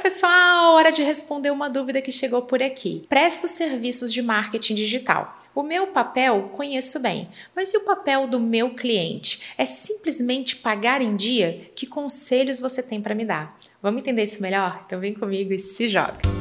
pessoal! Hora de responder uma dúvida que chegou por aqui. Presto serviços de marketing digital. O meu papel conheço bem, mas e o papel do meu cliente? É simplesmente pagar em dia? Que conselhos você tem para me dar? Vamos entender isso melhor? Então vem comigo e se joga!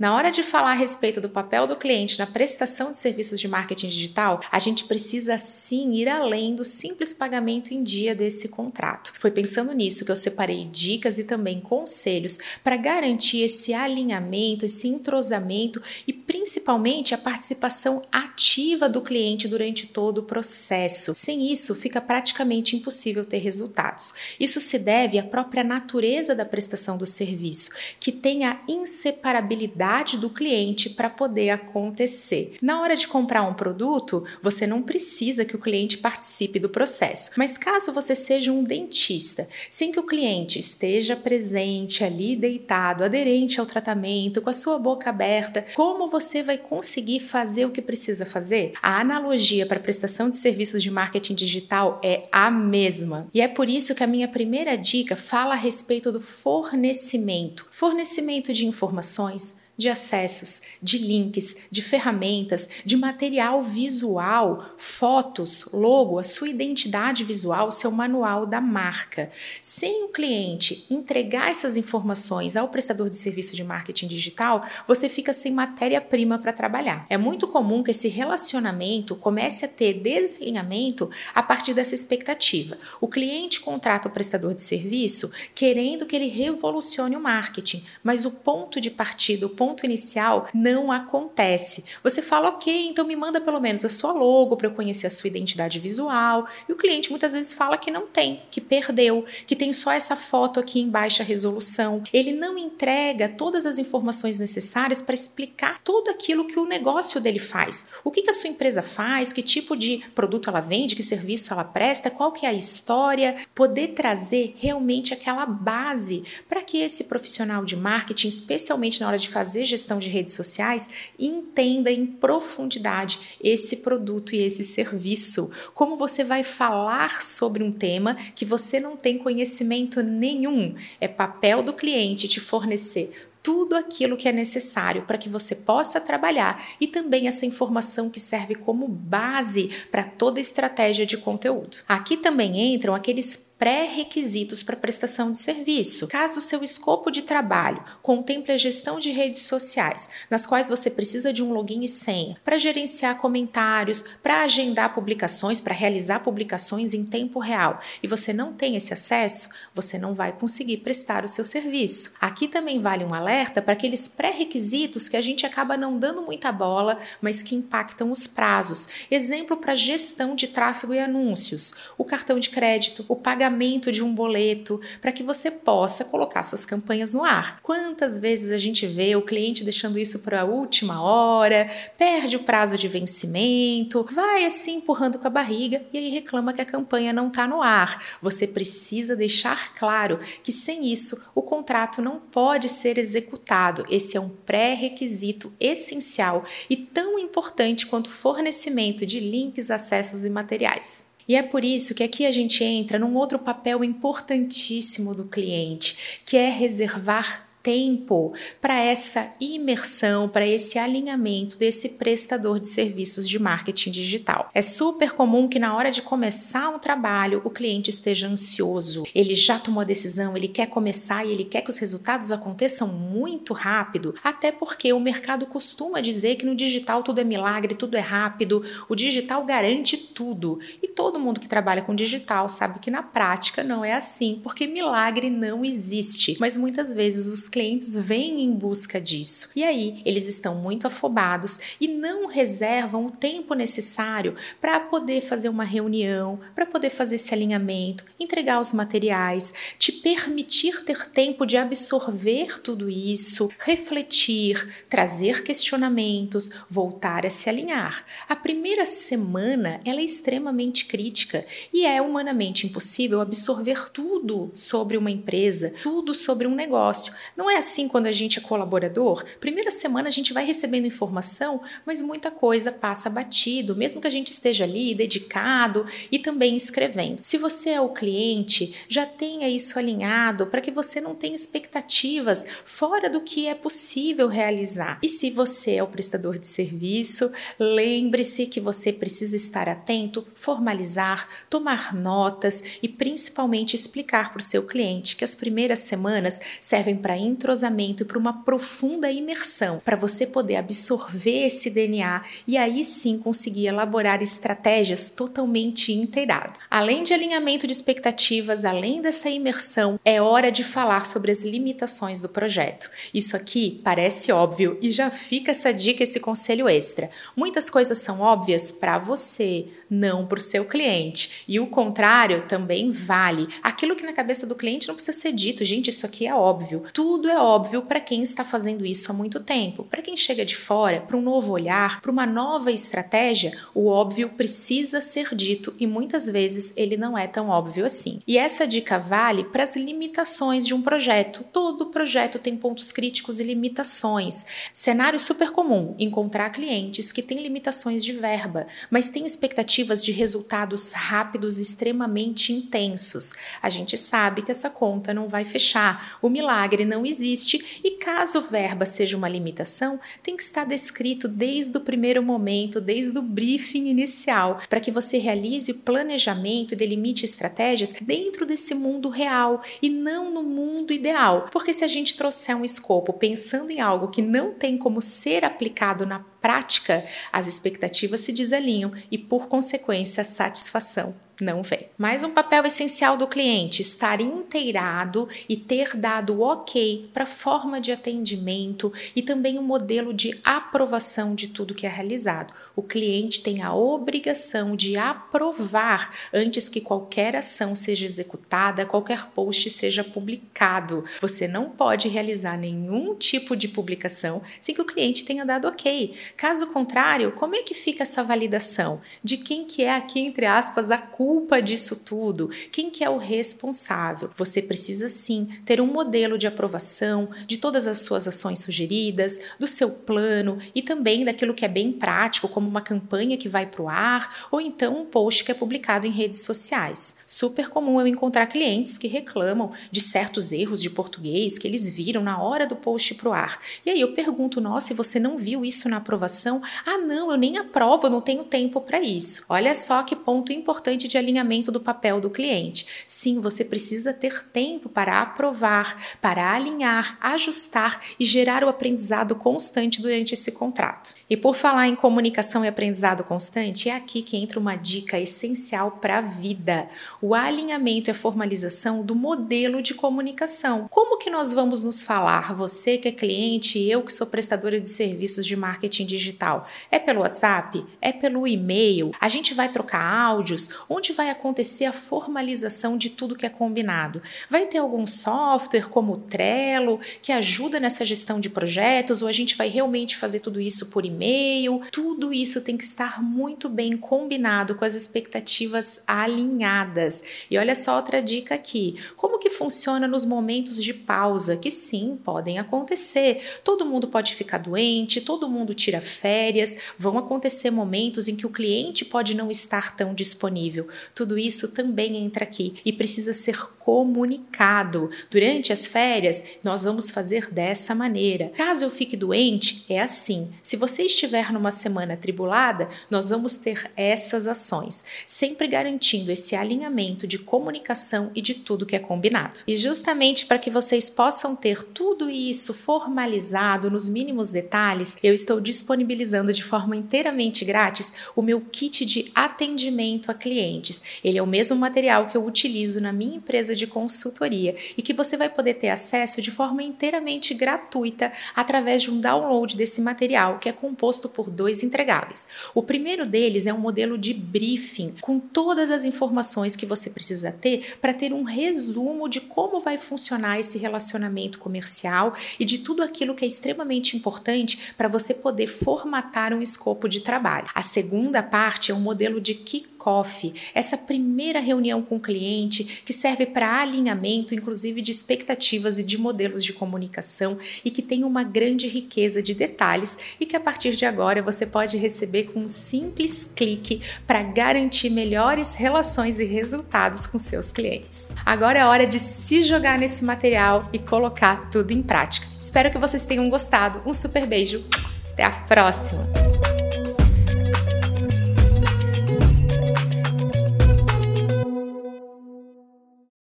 Na hora de falar a respeito do papel do cliente na prestação de serviços de marketing digital, a gente precisa sim ir além do simples pagamento em dia desse contrato. Foi pensando nisso que eu separei dicas e também conselhos para garantir esse alinhamento, esse entrosamento e principalmente a participação ativa do cliente durante todo o processo. Sem isso, fica praticamente impossível ter resultados. Isso se deve à própria natureza da prestação do serviço, que tem a inseparabilidade do cliente para poder acontecer. Na hora de comprar um produto, você não precisa que o cliente participe do processo, mas caso você seja um dentista, sem que o cliente esteja presente ali deitado, aderente ao tratamento, com a sua boca aberta, como você vai conseguir fazer o que precisa fazer? A analogia para prestação de serviços de marketing digital é a mesma. E é por isso que a minha primeira dica fala a respeito do fornecimento. Fornecimento de informações, de acessos, de links, de ferramentas, de material visual, fotos, logo, a sua identidade visual, seu manual da marca. Sem o cliente entregar essas informações ao prestador de serviço de marketing digital, você fica sem matéria-prima para trabalhar. É muito comum que esse relacionamento comece a ter desalinhamento a partir dessa expectativa. O cliente contrata o prestador de serviço querendo que ele revolucione o marketing, mas o ponto de partida, o ponto ponto inicial não acontece. Você fala, ok, então me manda pelo menos a sua logo para eu conhecer a sua identidade visual. E o cliente muitas vezes fala que não tem, que perdeu, que tem só essa foto aqui em baixa resolução. Ele não entrega todas as informações necessárias para explicar tudo aquilo que o negócio dele faz. O que, que a sua empresa faz, que tipo de produto ela vende, que serviço ela presta, qual que é a história, poder trazer realmente aquela base para que esse profissional de marketing, especialmente na hora de fazer fazer gestão de redes sociais, entenda em profundidade esse produto e esse serviço. Como você vai falar sobre um tema que você não tem conhecimento nenhum. É papel do cliente te fornecer tudo aquilo que é necessário para que você possa trabalhar e também essa informação que serve como base para toda estratégia de conteúdo. Aqui também entram aqueles pré-requisitos para prestação de serviço. Caso o seu escopo de trabalho contemple a gestão de redes sociais, nas quais você precisa de um login e senha para gerenciar comentários, para agendar publicações, para realizar publicações em tempo real, e você não tem esse acesso, você não vai conseguir prestar o seu serviço. Aqui também vale um alerta para aqueles pré-requisitos que a gente acaba não dando muita bola, mas que impactam os prazos. Exemplo para gestão de tráfego e anúncios: o cartão de crédito, o pagamento pagamento de um boleto para que você possa colocar suas campanhas no ar. Quantas vezes a gente vê o cliente deixando isso para a última hora, perde o prazo de vencimento, vai assim empurrando com a barriga e aí reclama que a campanha não está no ar. Você precisa deixar claro que sem isso o contrato não pode ser executado. Esse é um pré-requisito essencial e tão importante quanto o fornecimento de links, acessos e materiais. E é por isso que aqui a gente entra num outro papel importantíssimo do cliente, que é reservar tempo para essa imersão, para esse alinhamento desse prestador de serviços de marketing digital. É super comum que na hora de começar um trabalho o cliente esteja ansioso. Ele já tomou a decisão, ele quer começar e ele quer que os resultados aconteçam muito rápido, até porque o mercado costuma dizer que no digital tudo é milagre, tudo é rápido, o digital garante tudo. E todo mundo que trabalha com digital sabe que na prática não é assim, porque milagre não existe. Mas muitas vezes os clientes vêm em busca disso. E aí, eles estão muito afobados e não reservam o tempo necessário para poder fazer uma reunião, para poder fazer esse alinhamento, entregar os materiais, te permitir ter tempo de absorver tudo isso, refletir, trazer questionamentos, voltar a se alinhar. A primeira semana ela é extremamente crítica e é humanamente impossível absorver tudo sobre uma empresa, tudo sobre um negócio Não é assim quando a gente é colaborador? Primeira semana a gente vai recebendo informação, mas muita coisa passa batido, mesmo que a gente esteja ali dedicado e também escrevendo. Se você é o cliente, já tenha isso alinhado para que você não tenha expectativas fora do que é possível realizar. E se você é o prestador de serviço, lembre-se que você precisa estar atento, formalizar, tomar notas e principalmente explicar para o seu cliente que as primeiras semanas servem para entrosamento e para uma profunda imersão, para você poder absorver esse DNA e aí sim conseguir elaborar estratégias totalmente inteirado. Além de alinhamento de expectativas, além dessa imersão, é hora de falar sobre as limitações do projeto. Isso aqui parece óbvio e já fica essa dica, esse conselho extra. Muitas coisas são óbvias para você, não para o seu cliente. E o contrário também vale. Aquilo que na cabeça do cliente não precisa ser dito, gente, isso aqui é óbvio. Tudo é óbvio para quem está fazendo isso há muito tempo. Para quem chega de fora, para um novo olhar, para uma nova estratégia, o óbvio precisa ser dito e muitas vezes ele não é tão óbvio assim. E essa dica vale para as limitações de um projeto. Todo projeto tem pontos críticos e limitações. Cenário super comum: encontrar clientes que têm limitações de verba, mas têm expectativas de resultados rápidos extremamente intensos. A gente sabe que essa conta não vai fechar, o milagre não existe e caso verba seja uma limitação, tem que estar descrito desde o primeiro momento, desde o briefing inicial, para que você realize o planejamento e delimite estratégias dentro desse mundo real e não no mundo ideal. Porque se a gente trouxer um escopo pensando em algo que não tem como ser aplicado na prática, as expectativas se desalinham e, por consequência, a satisfação não vem. Mais um papel essencial do cliente: estar inteirado e ter dado ok para a forma de atendimento e também o um modelo de aprovação de tudo que é realizado. O cliente tem a obrigação de aprovar antes que qualquer ação seja executada, qualquer post seja publicado. Você não pode realizar nenhum tipo de publicação sem que o cliente tenha dado ok. Caso contrário, como é que fica essa validação? De quem que é aqui, entre aspas, a culpa culpa disso tudo? Quem que é o responsável? Você precisa sim ter um modelo de aprovação de todas as suas ações sugeridas, do seu plano e também daquilo que é bem prático, como uma campanha que vai para o ar ou então um post que é publicado em redes sociais. Super comum eu encontrar clientes que reclamam de certos erros de português que eles viram na hora do post para o ar. E aí eu pergunto, nossa, você não viu isso na aprovação? Ah, não, eu nem aprovo, eu não tenho tempo para isso. Olha só que ponto importante de alinhamento do papel do cliente. Sim, você precisa ter tempo para aprovar, para alinhar, ajustar e gerar o aprendizado constante durante esse contrato. E por falar em comunicação e aprendizado constante, é aqui que entra uma dica essencial para a vida: o alinhamento e a formalização do modelo de comunicação. Como que nós vamos nos falar, você que é cliente e eu que sou prestadora de serviços de marketing digital? É pelo WhatsApp? É pelo e-mail? A gente vai trocar áudios? Onde vai acontecer a formalização de tudo que é combinado? Vai ter algum software como o Trello que ajuda nessa gestão de projetos ou a gente vai realmente fazer tudo isso por e-mail, tudo isso tem que estar muito bem combinado com as expectativas alinhadas. E olha só outra dica aqui: como que funciona nos momentos de pausa, que sim, podem acontecer. Todo mundo pode ficar doente, todo mundo tira férias, vão acontecer momentos em que o cliente pode não estar tão disponível. Tudo isso também entra aqui e precisa ser comunicado. Durante as férias, nós vamos fazer dessa maneira. Caso eu fique doente, é assim. Se você estiver numa semana tribulada, nós vamos ter essas ações, sempre garantindo esse alinhamento de comunicação e de tudo que é combinado. E justamente para que vocês possam ter tudo isso formalizado nos mínimos detalhes, eu estou disponibilizando de forma inteiramente grátis o meu kit de atendimento a clientes. Ele é o mesmo material que eu utilizo na minha empresa de consultoria e que você vai poder ter acesso de forma inteiramente gratuita através de um download desse material que é composto por dois entregáveis. O primeiro deles é um modelo de briefing com todas as informações que você precisa ter para ter um resumo de como vai funcionar esse relacionamento comercial e de tudo aquilo que é extremamente importante para você poder formatar um escopo de trabalho. A segunda parte é um modelo de kick kickoff, essa primeira reunião com o cliente que serve para alinhamento, inclusive de expectativas e de modelos de comunicação e que tem uma grande riqueza de detalhes e que a partir de agora você pode receber com um simples clique para garantir melhores relações e resultados com seus clientes. Agora é hora de se jogar nesse material e colocar tudo em prática. Espero que vocês tenham gostado. Um super beijo. Até a próxima!